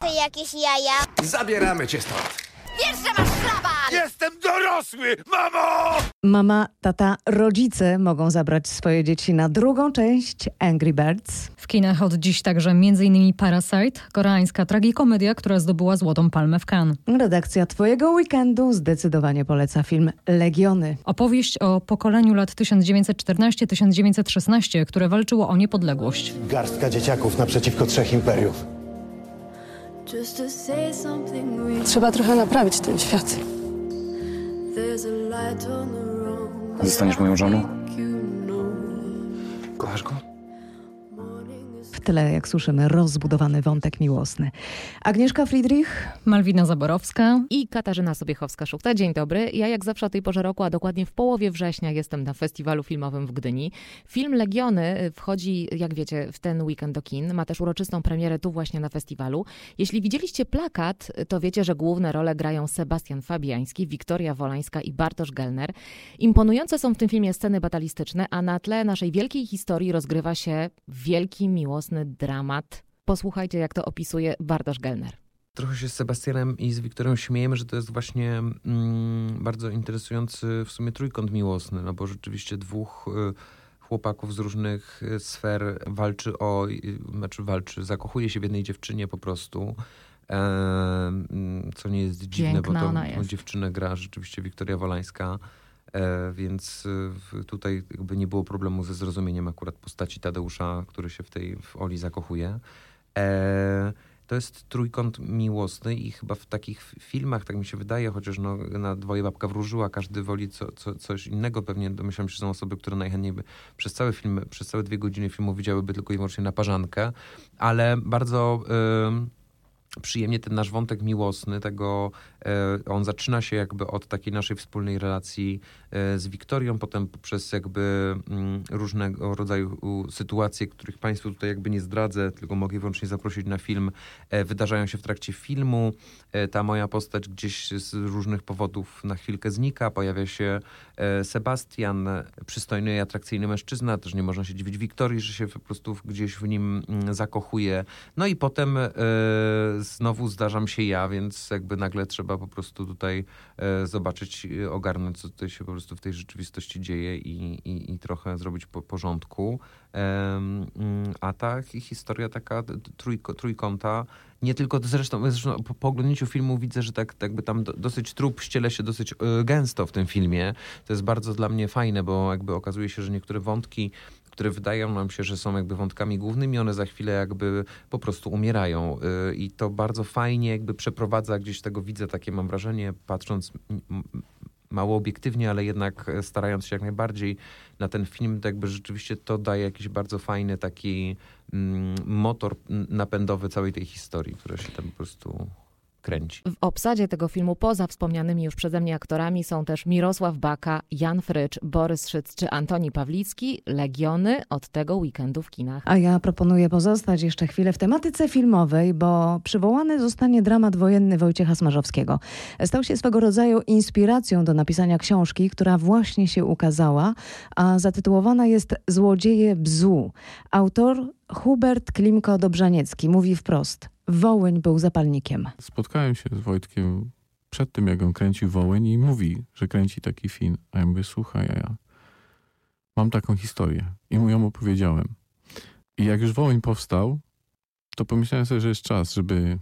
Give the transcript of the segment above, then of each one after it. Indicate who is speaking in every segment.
Speaker 1: To jakieś jaja.
Speaker 2: Zabieramy cię stąd.
Speaker 1: Wiesz, że masz szlaban!
Speaker 2: Jestem dorosły, mamo!
Speaker 3: Mama, tata, rodzice mogą zabrać swoje dzieci na drugą część Angry Birds.
Speaker 4: W kinach od dziś także m.in. Parasite, koreańska tragikomedia, która zdobyła Złotą Palmę w Cannes.
Speaker 3: Redakcja Twojego Weekendu zdecydowanie poleca film Legiony.
Speaker 4: Opowieść o pokoleniu lat 1914-1916, które walczyło o niepodległość.
Speaker 5: Garstka dzieciaków naprzeciwko trzech imperiów.
Speaker 6: Trzeba trochę naprawić ten świat.
Speaker 7: Zostaniesz moją żoną?
Speaker 2: Kochasz go?
Speaker 3: W tle, jak słyszymy, rozbudowany wątek miłosny. Agnieszka Friedrich,
Speaker 4: Malwina Zaborowska.
Speaker 8: i Katarzyna Sobiechowska-Szukta. Dzień dobry. Ja jak zawsze o tej porze roku, a dokładnie w połowie września jestem na festiwalu filmowym w Gdyni. Film Legiony wchodzi, jak wiecie, w ten weekend do kin. Ma też uroczystą premierę tu właśnie na festiwalu. Jeśli widzieliście plakat, to wiecie, że główne role grają Sebastian Fabiański, Wiktoria Wolańska i Bartosz Gelner. Imponujące są w tym filmie sceny batalistyczne, a na tle naszej wielkiej historii rozgrywa się wielki, miłosny dramat. Posłuchajcie, jak to opisuje Bartosz Gelner.
Speaker 9: trochę się z Sebastianem i z Wiktorią śmiejemy, że to jest właśnie mm, bardzo interesujący w sumie trójkąt miłosny, no bo rzeczywiście dwóch y, chłopaków z różnych y, sfer walczy o, y, znaczy walczy, zakochuje się w jednej dziewczynie po prostu. E, co nie jest dziwne,
Speaker 8: Piękna
Speaker 9: bo tą dziewczynę gra rzeczywiście Wiktoria Wolańska. E, więc w- tutaj jakby nie było problemu ze zrozumieniem akurat postaci Tadeusza, który się w tej w Oli zakochuje. E, to jest trójkąt miłosny i chyba w takich filmach, tak mi się wydaje, chociaż no, na dwoje babka wróżyła, każdy woli co, co, coś innego. Pewnie domyślam się, że są osoby, które najchętniej by przez cały film, przez całe dwie godziny filmu widziałyby tylko i wyłącznie naparzankę, ale bardzo... ym, przyjemnie ten nasz wątek miłosny, tego e, on zaczyna się jakby od takiej naszej wspólnej relacji e, z Wiktorią, potem przez jakby mm, różnego rodzaju sytuacje, których Państwu tutaj jakby nie zdradzę, tylko mogę wyłącznie zaprosić na film, e, wydarzają się w trakcie filmu. Ta moja postać gdzieś z różnych powodów na chwilkę znika, pojawia się Sebastian, przystojny i atrakcyjny mężczyzna, też nie można się dziwić Wiktorii, że się po prostu gdzieś w nim mm, zakochuje. No i potem znowu zdarzam się ja, więc jakby nagle trzeba po prostu tutaj e, zobaczyć, ogarnąć, co tutaj się po prostu w tej rzeczywistości dzieje i, i, i trochę zrobić po porządku. Mm, a ta hi- historia taka trójko, trójkąta, nie tylko zresztą, zresztą po, po oglądnięciu filmu widzę, że tak tak jakby tam do, dosyć trup ściele się dosyć e, gęsto w tym filmie. To jest bardzo dla mnie fajne, bo jakby okazuje się, że niektóre wątki które wydają nam się, że są jakby wątkami głównymi, one za chwilę jakby po prostu umierają. Y, I to bardzo fajnie jakby przeprowadza, gdzieś tego widzę takie mam wrażenie, patrząc mało obiektywnie, ale jednak e, starając się jak najbardziej na ten film, to jakby rzeczywiście to daje jakiś bardzo fajny taki mm, motor napędowy całej tej historii, która się tam po prostu kręci.
Speaker 8: W obsadzie tego filmu, poza wspomnianymi już przeze mnie aktorami, są też Mirosław Baka, Jan Frycz, Borys Szyc czy Antoni Pawlicki. Legiony od tego weekendu w kinach.
Speaker 3: a ja proponuję pozostać jeszcze chwilę w tematyce filmowej, bo przywołany zostanie dramat wojenny Wojciecha Smarzowskiego. Stał się swego rodzaju inspiracją do napisania książki, która właśnie się ukazała, a zatytułowana jest Złodzieje bzu. Autor Hubert Klimko-Dobrzaniecki mówi wprost. Wołyń był zapalnikiem.
Speaker 10: Spotkałem się z Wojtkiem przed tym, jak on kręcił Wołyń i mówi, że kręci taki film. A ja mówię, słuchaj, ja mam taką historię. I mu ją opowiedziałem. I jak już Wołyń powstał, to pomyślałem sobie, że jest czas, żeby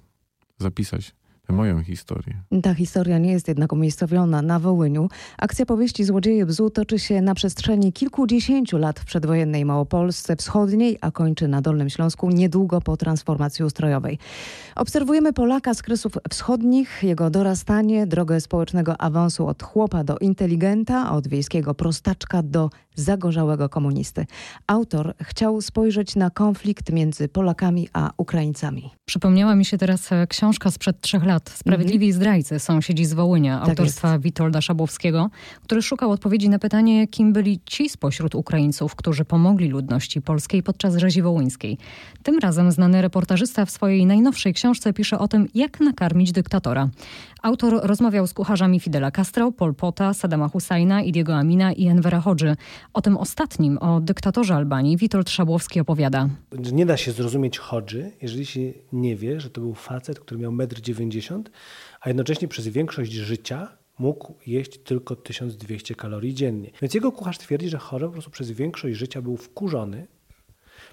Speaker 10: zapisać moją historię.
Speaker 3: Ta historia nie jest jednak umiejscowiona na Wołyniu. Akcja powieści Złodzieje Bzu toczy się na przestrzeni kilkudziesięciu lat w przedwojennej Małopolsce Wschodniej, a kończy na Dolnym Śląsku niedługo po transformacji ustrojowej. Obserwujemy Polaka z Kresów Wschodnich, jego dorastanie, drogę społecznego awansu od chłopa do inteligenta, od wiejskiego prostaczka do zagorzałego komunisty. Autor chciał spojrzeć na konflikt między Polakami a Ukraińcami.
Speaker 4: Przypomniała mi się teraz książka sprzed trzech lat lat. Sprawiedliwi zdrajcy, sąsiedzi z Wołynia,
Speaker 3: Tak
Speaker 4: autorstwa Witolda Szabłowskiego, który szukał odpowiedzi na pytanie, kim byli ci spośród Ukraińców, którzy pomogli ludności polskiej podczas rzezi wołyńskiej. Tym razem znany reportażysta w swojej najnowszej książce pisze o tym, jak nakarmić dyktatora. Autor rozmawiał z kucharzami Fidela Castro, Pol Pota, Saddama Husajna, Idiego Amina i Envera Hodży. O tym ostatnim, o dyktatorze Albanii, Witold Szabłowski opowiada.
Speaker 5: Nie da się zrozumieć Hodży, jeżeli się nie wie, że to był facet, który miał 1,90 m, a jednocześnie przez większość życia mógł jeść tylko 1200 kalorii dziennie. Więc jego kucharz twierdzi, że Hodży po prostu przez większość życia był wkurzony,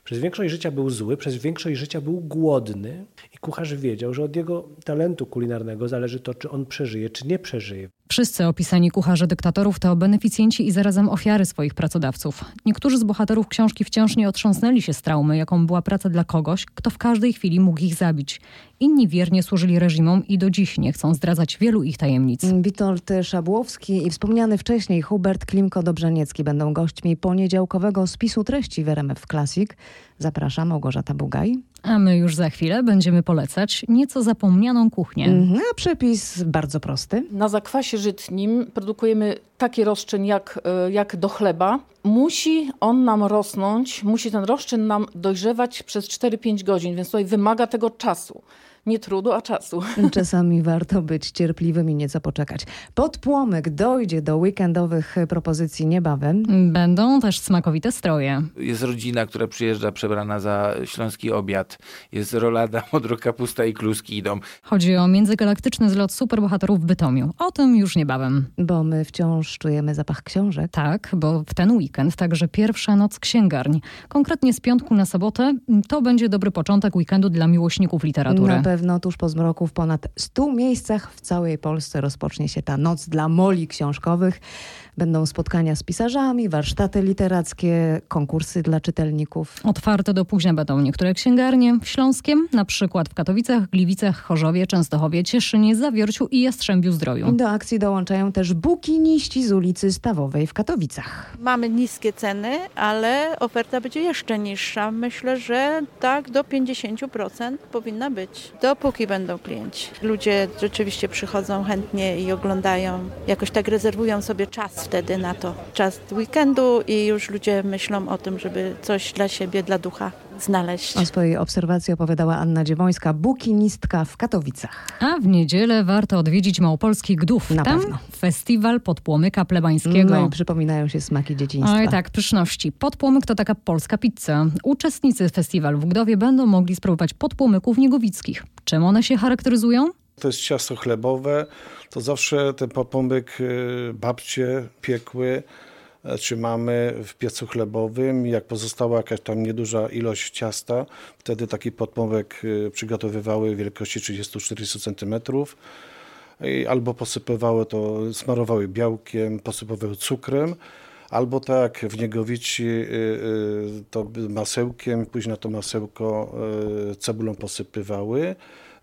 Speaker 5: przez większość życia był zły, przez większość życia był głodny i kucharz wiedział, że od jego talentu kulinarnego zależy to, czy on przeżyje, czy nie przeżyje.
Speaker 4: Wszyscy opisani kucharze dyktatorów to beneficjenci i zarazem ofiary swoich pracodawców. Niektórzy z bohaterów książki wciąż nie otrząsnęli się z traumy, jaką była praca dla kogoś, kto w każdej chwili mógł ich zabić. Inni wiernie służyli reżimom i do dziś nie chcą zdradzać wielu ich tajemnic.
Speaker 3: Witold Szabłowski i wspomniany wcześniej Hubert Klimko-Dobrzeniecki będą gośćmi poniedziałkowego spisu treści w RMF Classic. Zapraszam, Małgorzata Bugaj.
Speaker 4: A my już za chwilę będziemy polecać nieco zapomnianą kuchnię.
Speaker 3: Mhm, A przepis bardzo prosty.
Speaker 6: Na zakwasie żytnim produkujemy taki rozczyn jak, e, jak do chleba. Musi on nam rosnąć, musi ten rozczyn nam dojrzewać przez 4-5 godzin, więc tutaj wymaga tego czasu. Nie trudu, a czasu.
Speaker 3: Czasami warto być cierpliwym i nieco poczekać. Podpłomyk dojdzie do weekendowych propozycji niebawem.
Speaker 4: Będą też smakowite stroje.
Speaker 7: Jest rodzina, która przyjeżdża przebrana za śląski obiad. Jest rolada, modrokapusta i kluski idą.
Speaker 4: Chodzi o międzygalaktyczny zlot superbohaterów w Bytomiu. O tym już niebawem.
Speaker 3: Bo my wciąż czujemy zapach książek.
Speaker 4: Tak, bo w ten weekend także pierwsza noc księgarni. Konkretnie z piątku na sobotę to będzie dobry początek weekendu dla miłośników literatury.
Speaker 3: Na pewno tuż po zmroku w ponad 100 miejscach w całej Polsce rozpocznie się ta noc dla moli książkowych. Będą spotkania z pisarzami, warsztaty literackie, konkursy dla czytelników.
Speaker 4: Otwarte do późna będą niektóre księgarnie. W Śląskiem, na przykład w Katowicach, Gliwicach, Chorzowie, Częstochowie, Cieszynie, Zawierciu i Jastrzębiu Zdroju.
Speaker 3: Do akcji dołączają też bukiniści z ulicy Stawowej w Katowicach.
Speaker 11: Mamy niskie ceny, ale oferta będzie jeszcze niższa. Myślę, że tak do 50% powinna być. Dopóki będą klienci. Ludzie rzeczywiście przychodzą chętnie i oglądają. Jakoś tak rezerwują sobie czas wtedy na to. Czas weekendu i już ludzie myślą o tym, żeby coś dla siebie, dla ducha znaleźć.
Speaker 3: O swojej obserwacji opowiadała Anna Dziewońska, bukinistka w Katowicach.
Speaker 4: A w niedzielę warto odwiedzić Małopolski Gdów.
Speaker 3: Na
Speaker 4: Tam
Speaker 3: pewno.
Speaker 4: festiwal podpłomyka plebańskiego.
Speaker 3: No i przypominają się smaki dzieciństwa.
Speaker 4: Oj tak, pyszności. Podpłomyk to taka polska pizza. Uczestnicy festiwalu w Gdowie będą mogli spróbować podpłomyków niegowickich. Czym one się charakteryzują?
Speaker 12: To jest ciasto chlebowe, to zawsze ten podpomyk y, babcie piekły, e, czy mamy w piecu chlebowym. Jak pozostała jakaś tam nieduża ilość ciasta, wtedy taki podpomyk y, przygotowywały wielkości 30-40 cm. Albo posypywały to, smarowały białkiem, posypywały cukrem, albo tak w Niegowici y, to masełkiem, później na to masełko cebulą posypywały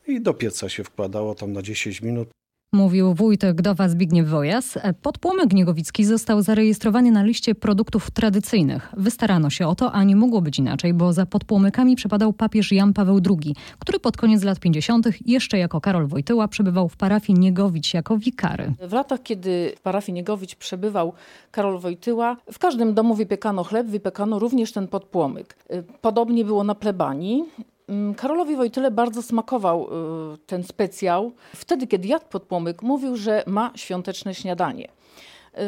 Speaker 12: i do pieca się wkładało tam na 10 minut.
Speaker 4: Mówił wójt Gdowa Zbigniew Wojas. Podpłomyk niegowicki został zarejestrowany na liście produktów tradycyjnych. Wystarano się o to, a nie mogło być inaczej, bo za podpłomykami przepadał papież Jan Paweł II, który pod koniec lat 50. jeszcze jako Karol Wojtyła przebywał w parafii Niegowić jako wikary.
Speaker 6: W latach, kiedy w parafii Niegowić przebywał Karol Wojtyła, w każdym domu wypiekano chleb, wypiekano również ten podpłomyk. Y, Podobnie było na plebanii. Mm, Karolowi Wojtyle bardzo smakował y, ten specjał. Wtedy, kiedy jadł podpłomyk, mówił, że ma świąteczne śniadanie.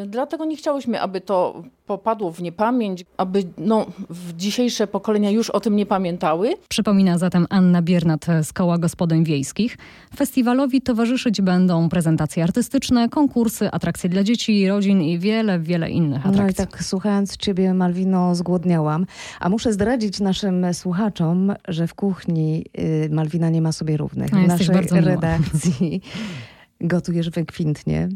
Speaker 6: Y, Dlatego nie chciałyśmy, aby to popadło w niepamięć, aby no, w dzisiejsze pokolenia już o tym nie pamiętały.
Speaker 4: Przypomina zatem Anna Biernat z Koła Gospodyń Wiejskich. Festiwalowi towarzyszyć będą prezentacje artystyczne, konkursy, atrakcje dla dzieci i rodzin i wiele, wiele innych
Speaker 3: No i
Speaker 4: atrakcji.
Speaker 3: tak słuchając ciebie, Malwino, zgłodniałam. A muszę zdradzić naszym słuchaczom, że w kuchni y, Malwina nie ma sobie równych. W
Speaker 4: jesteś
Speaker 3: naszej redakcji gotujesz wykwintnie.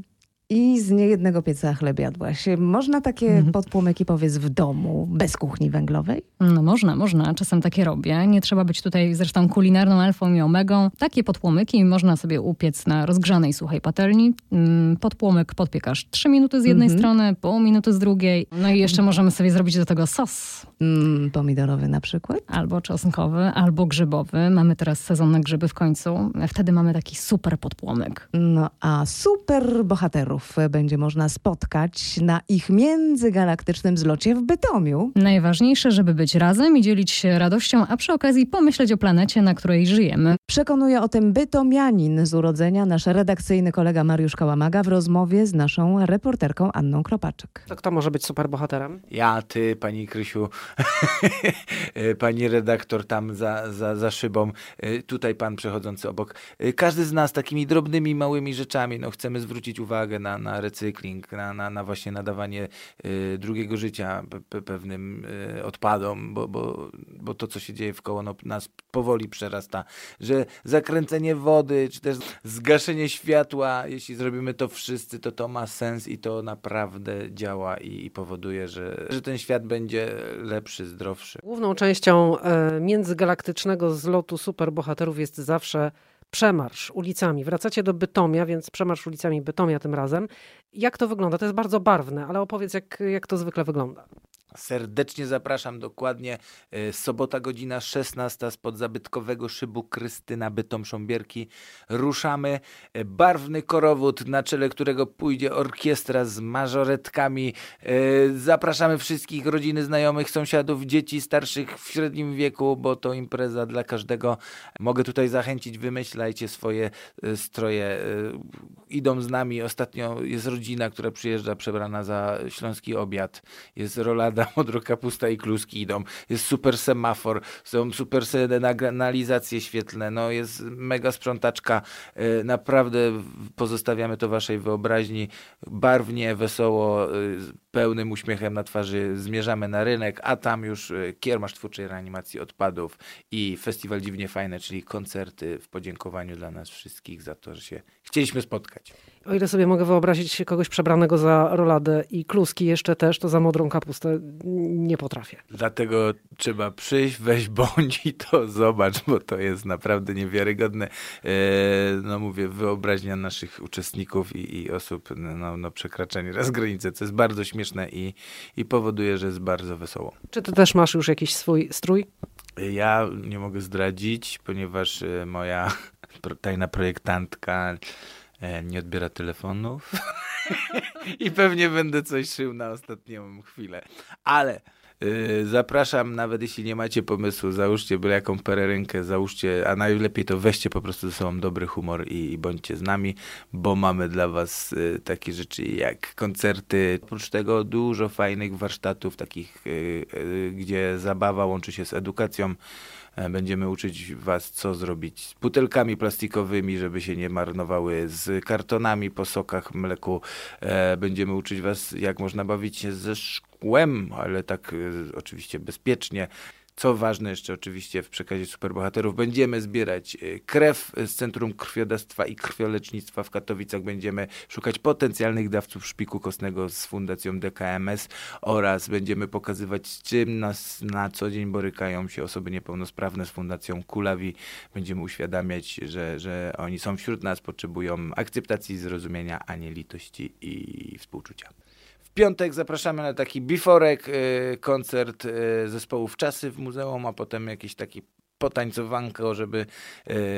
Speaker 3: I z niejednego pieca chleb jadłaś. Można takie
Speaker 4: Mhm.
Speaker 3: podpłomyki, powiedz, w domu, bez kuchni węglowej?
Speaker 4: No można, można. Czasem takie robię. Nie trzeba być tutaj zresztą kulinarną alfą i omegą. Takie podpłomyki można sobie upiec na rozgrzanej suchej patelni. Mm, Podpłomyk podpiekasz 3 minuty z jednej
Speaker 3: Mhm.
Speaker 4: strony, pół minuty z drugiej. No i jeszcze możemy sobie zrobić do tego sos.
Speaker 3: Mm, pomidorowy na przykład?
Speaker 4: Albo czosnkowy, albo grzybowy. Mamy teraz sezon na grzyby w końcu. Wtedy mamy taki super podpłomyk.
Speaker 3: No a super bohaterów będzie można spotkać na ich międzygalaktycznym zlocie w Bytomiu.
Speaker 4: Najważniejsze, żeby być razem i dzielić się radością, a przy okazji pomyśleć o planecie, na której żyjemy.
Speaker 3: Przekonuje o tym bytomianin z urodzenia nasz redakcyjny kolega Mariusz Kałamaga w rozmowie z naszą reporterką Anną Kropaczyk.
Speaker 13: To kto może być superbohaterem?
Speaker 7: Ja, ty, pani Krysiu, pani redaktor tam za, za, za szybą, tutaj pan przechodzący obok. Każdy z nas takimi drobnymi, małymi rzeczami, no chcemy zwrócić uwagę na, na recykling, na, na, na właśnie nadawanie y, drugiego życia pe, pe, pewnym y, odpadom, bo, bo, bo to, co się dzieje wkoło no, nas powoli przerasta, że zakręcenie wody, czy też zgaszenie światła, jeśli zrobimy to wszyscy, to to ma sens i to naprawdę działa i, i powoduje, że, że ten świat będzie lepszy, zdrowszy.
Speaker 13: Główną częścią e, międzygalaktycznego zlotu superbohaterów jest zawsze przemarsz ulicami. Wracacie do Bytomia, więc przemarsz ulicami Bytomia tym razem. Jak to wygląda? To jest bardzo barwne, ale opowiedz, jak, jak to zwykle wygląda.
Speaker 7: Serdecznie zapraszam dokładnie. e, Sobota godzina 16 spod zabytkowego szybu Krystyna Bytom Sząbierki. Ruszamy. E, Barwny korowód, na czele którego pójdzie orkiestra z mażoretkami. E, Zapraszamy wszystkich rodziny, znajomych, sąsiadów, dzieci starszych w średnim wieku, bo to impreza dla każdego. Mogę tutaj zachęcić, wymyślajcie swoje stroje. Idą z nami. Ostatnio jest rodzina, która przyjeżdża przebrana za śląski obiad. Jest rolada modro kapusta i kluski idą. Jest super semafor, są super sygnalizacje świetlne, no jest mega sprzątaczka. E, Naprawdę pozostawiamy to waszej wyobraźni. Barwnie, wesoło, e, pełnym uśmiechem na twarzy zmierzamy na rynek, a tam już e, kiermasz twórczej reanimacji odpadów i festiwal Dziwnie Fajne, czyli koncerty w podziękowaniu dla nas wszystkich za to, że się chcieliśmy spotkać.
Speaker 13: O ile sobie mogę wyobrazić kogoś przebranego za roladę i kluski jeszcze też, to za modrą kapustę nie potrafię.
Speaker 7: Dlatego trzeba przyjść, weź bądź i to zobacz, bo to jest naprawdę niewiarygodne. E, no mówię, wyobraźnia naszych uczestników i, i osób, no, no przekraczanie raz granicy, co jest bardzo śmieszne i, i powoduje, że jest bardzo wesoło.
Speaker 13: Czy ty też masz już jakiś swój strój?
Speaker 7: Ja nie mogę zdradzić, ponieważ e, moja tajna projektantka e, nie odbiera telefonów i pewnie będę coś szył na ostatnią chwilę. Ale zapraszam, nawet jeśli nie macie pomysłu, załóżcie byle jaką pererynkę, załóżcie, a najlepiej to weźcie po prostu ze sobą dobry humor i, i bądźcie z nami, bo mamy dla was y, takie rzeczy jak koncerty. Oprócz tego dużo fajnych warsztatów, takich, y, y, gdzie zabawa łączy się z edukacją. E, Będziemy uczyć Was, co zrobić z butelkami plastikowymi, żeby się nie marnowały, z kartonami po sokach, mleku. E, Będziemy uczyć Was, jak można bawić się ze szkłem, ale tak e, oczywiście bezpiecznie. Co ważne jeszcze oczywiście w przekazie superbohaterów, będziemy zbierać e, krew z Centrum Krwiodawstwa i Krwiolecznictwa w Katowicach. Będziemy szukać potencjalnych dawców szpiku kostnego z Fundacją DKMS oraz będziemy pokazywać, z czym nas na co dzień borykają się osoby niepełnosprawne z Fundacją Kulawi. Będziemy uświadamiać, że, że oni są wśród nas, potrzebują akceptacji, zrozumienia, a nie litości i współczucia. Piątek zapraszamy na taki biforek, y, koncert y, zespołów Czasy w muzeum, a potem jakiś taki potańcowanko, żeby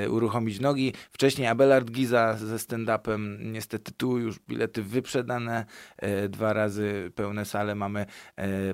Speaker 7: y, uruchomić nogi. Wcześniej Abelard Giza ze stand-upem. Niestety tu już bilety wyprzedane. Dwa razy pełne sale mamy.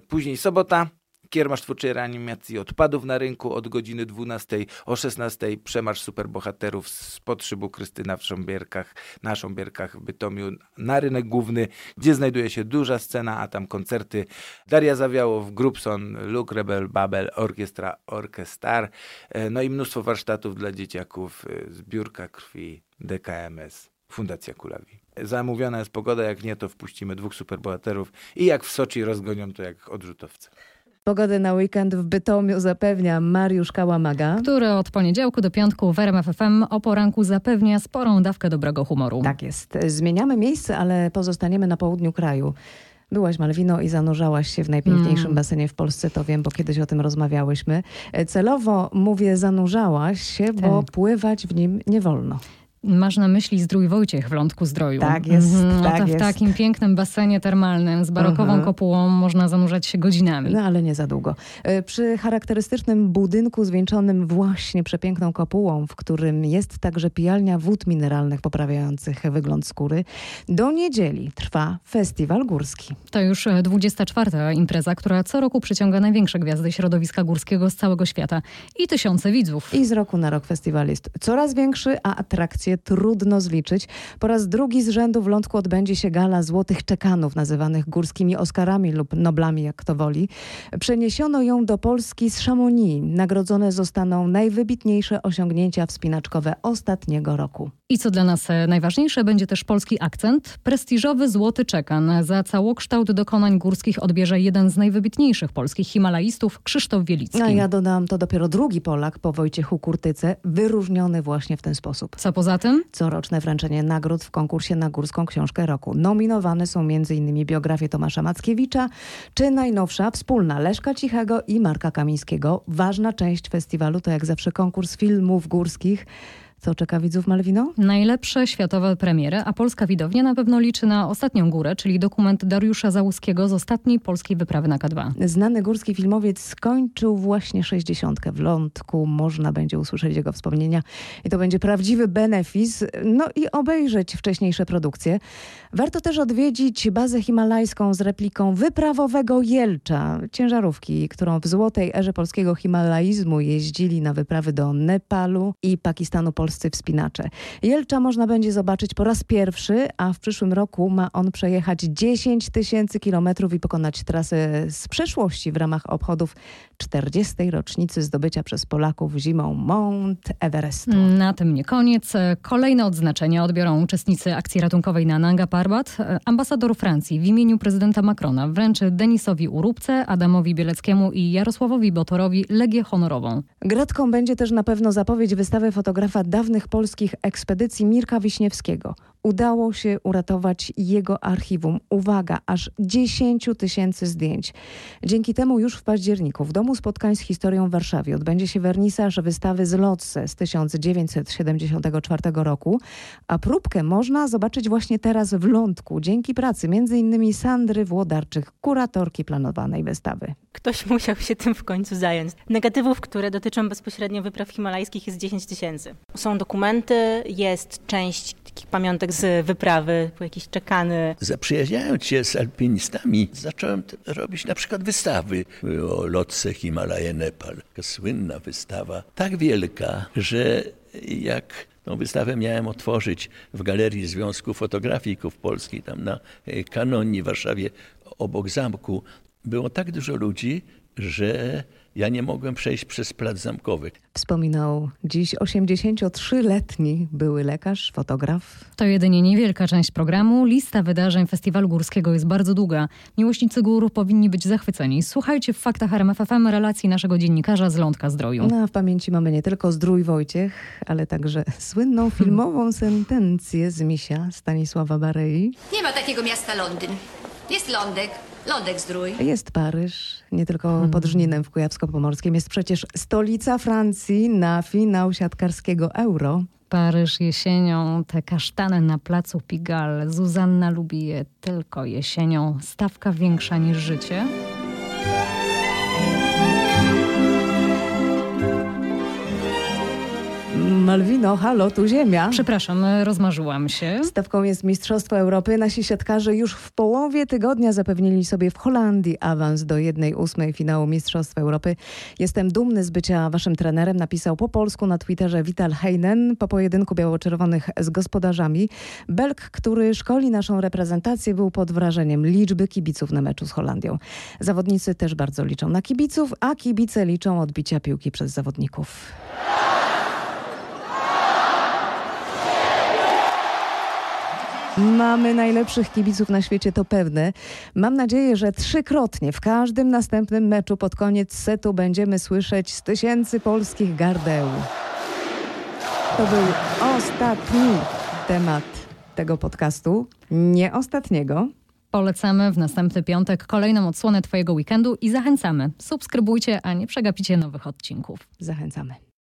Speaker 7: Później sobota. Kiermasz twórczej reanimacji odpadów na rynku od godziny 12 o 16 przemarsz superbohaterów z podszybu Krystyna w Sząbierkach, na Sząbierkach w Bytomiu na rynek główny, gdzie znajduje się duża scena, a tam koncerty Daria Zawiałow, Grupson, Luke Rebel, Babel, Orkiestra Orkestar, e, no i mnóstwo warsztatów dla dzieciaków, e, zbiórka krwi, DKMS, Fundacja Kulawi. Zamówiona jest pogoda, jak nie to wpuścimy dwóch superbohaterów i jak w Soczi rozgonią to jak odrzutowce.
Speaker 3: Pogodę na weekend w Bytomiu zapewnia Mariusz Kałamaga.
Speaker 4: Który od poniedziałku do piątku w RMF FM o poranku zapewnia sporą dawkę dobrego humoru.
Speaker 3: Tak jest. Zmieniamy miejsce, ale pozostaniemy na południu kraju. Byłaś Malwino i zanurzałaś się w najpiękniejszym
Speaker 4: Mm.
Speaker 3: basenie w Polsce, to wiem, bo kiedyś o tym rozmawiałyśmy. E, Celowo mówię zanurzałaś się, bo
Speaker 4: Tak.
Speaker 3: pływać w nim nie wolno.
Speaker 4: Masz na myśli Zdrój Wojciech w Lądku Zdroju.
Speaker 3: Tak jest,
Speaker 4: Mhm,
Speaker 3: tak
Speaker 4: to w
Speaker 3: jest.
Speaker 4: takim pięknym basenie termalnym z barokową
Speaker 3: Mhm.
Speaker 4: kopułą można zanurzać się godzinami.
Speaker 3: No ale nie za długo. E, Przy charakterystycznym budynku zwieńczonym właśnie przepiękną kopułą, w którym jest także pijalnia wód mineralnych poprawiających wygląd skóry, do niedzieli trwa festiwal górski.
Speaker 4: To już e, 24. impreza, która co roku przyciąga największe gwiazdy środowiska górskiego z całego świata i tysiące widzów.
Speaker 3: I z roku na rok festiwal jest coraz większy, a atrakcje trudno zliczyć. Po raz drugi z rzędu w Lądku odbędzie się gala Złotych Czekanów, nazywanych górskimi Oscarami lub Noblami, jak kto woli. Przeniesiono ją do Polski z Chamonix. Nagrodzone zostaną najwybitniejsze osiągnięcia wspinaczkowe ostatniego roku.
Speaker 4: I co dla nas e, najważniejsze, będzie też polski akcent. Prestiżowy Złoty Czekan za całokształt dokonań górskich odbierze jeden z najwybitniejszych polskich himalaistów, Krzysztof Wielicki.
Speaker 3: A ja dodam, to dopiero drugi Polak po Wojciechu Kurtyce, wyróżniony właśnie w ten sposób.
Speaker 4: Co poza tym?
Speaker 3: Coroczne wręczenie nagród w konkursie na Górską Książkę Roku. Nominowane są m.in. biografie Tomasza Mackiewicza, czy najnowsza wspólna Leszka Cichego i Marka Kamińskiego. Ważna część festiwalu to jak zawsze konkurs filmów górskich. Co czeka widzów Malwino?
Speaker 4: Najlepsze światowe premiery, a polska widownia na pewno liczy na Ostatnią Górę, czyli dokument Dariusza Załuskiego z ostatniej polskiej wyprawy na K2.
Speaker 3: Znany górski filmowiec skończył właśnie 60. W Lądku można będzie usłyszeć jego wspomnienia i to będzie prawdziwy benefis, no i obejrzeć wcześniejsze produkcje. Warto też odwiedzić bazę himalajską z repliką wyprawowego Jelcza, ciężarówki, którą w złotej erze polskiego himalaizmu jeździli na wyprawy do Nepalu i Pakistanu polscy wspinacze. Jelcza można będzie zobaczyć po raz pierwszy, a w przyszłym roku ma on przejechać 10 tysięcy kilometrów i pokonać trasę z przeszłości w ramach obchodów 40. rocznicy zdobycia przez Polaków zimą Mount Everestu.
Speaker 4: Na tym nie koniec. Kolejne odznaczenia odbiorą uczestnicy akcji ratunkowej na Nanga Parbat. Ambasador Francji w imieniu prezydenta Macrona wręczy Denisowi Urubce, Adamowi Bieleckiemu i Jarosławowi Botorowi Legię Honorową.
Speaker 3: Gratką będzie też na pewno zapowiedź wystawy fotografa dawnych polskich ekspedycji Mirka Wiśniewskiego. Udało się uratować jego archiwum. Uwaga, aż 10 tysięcy zdjęć. Dzięki temu już w październiku w Domu Spotkań z Historią w Warszawie odbędzie się wernisaż wystawy z Lotse z 1974 roku, a próbkę można zobaczyć właśnie teraz w Lądku dzięki pracy m.in. Sandry Włodarczyk, kuratorki planowanej wystawy.
Speaker 14: Ktoś musiał się tym w końcu zająć. Negatywów, które dotyczą bezpośrednio wypraw himalajskich jest 10 tysięcy. Są dokumenty, jest część takich pamiątek z wyprawy, jakieś czekany.
Speaker 15: Zaprzyjaźniając się z alpinistami, zacząłem robić na przykład wystawy o lotce Himalaje Nepal. Taka słynna wystawa, tak wielka, że jak tą wystawę miałem otworzyć w Galerii Związku Fotografików Polskich, tam na e, Kanonii w Warszawie, obok zamku, było tak dużo ludzi, że ja nie mogłem przejść przez plac zamkowy.
Speaker 3: Wspominał dziś 83-letni były lekarz, fotograf.
Speaker 4: To jedynie niewielka część programu. Lista wydarzeń Festiwalu Górskiego jest bardzo długa. Miłośnicy gór powinni być zachwyceni. Słuchajcie w faktach RMFFM relacji naszego dziennikarza z Lądka Zdroju.
Speaker 3: No, a w pamięci mamy nie tylko Zdrój Wojciech, ale także słynną filmową sentencję z misia Stanisława Barei.
Speaker 16: Nie ma takiego miasta Londyn. Jest Lądek, Lądek Zdrój.
Speaker 3: Jest Paryż, nie tylko pod Żninem w Kujawsko-Pomorskim. Jest przecież stolica Francji na finał siatkarskiego Euro.
Speaker 4: Paryż jesienią, te kasztany na placu Pigalle. Zuzanna lubi je tylko jesienią. Stawka większa niż życie.
Speaker 3: Malwino, halo, tu ziemia.
Speaker 4: Przepraszam, rozmarzyłam się.
Speaker 3: Stawką jest Mistrzostwo Europy. Nasi siatkarze już w połowie tygodnia zapewnili sobie w Holandii awans do 1-8 finału Mistrzostw Europy. Jestem dumny z bycia waszym trenerem, napisał po polsku na Twitterze Vital Heinen po pojedynku biało-czerwonych z gospodarzami. Belg, który szkoli naszą reprezentację, był pod wrażeniem liczby kibiców na meczu z Holandią. Zawodnicy też bardzo liczą na kibiców, a kibice liczą odbicia piłki przez zawodników. Mamy najlepszych kibiców na świecie, to pewne. Mam nadzieję, że trzykrotnie w każdym następnym meczu pod koniec setu będziemy słyszeć z tysięcy polskich gardeł. To był ostatni temat tego podcastu. Nie ostatniego.
Speaker 4: Polecamy w następny piątek kolejną odsłonę Twojego weekendu i zachęcamy. Subskrybujcie, a nie przegapicie nowych odcinków.
Speaker 3: Zachęcamy.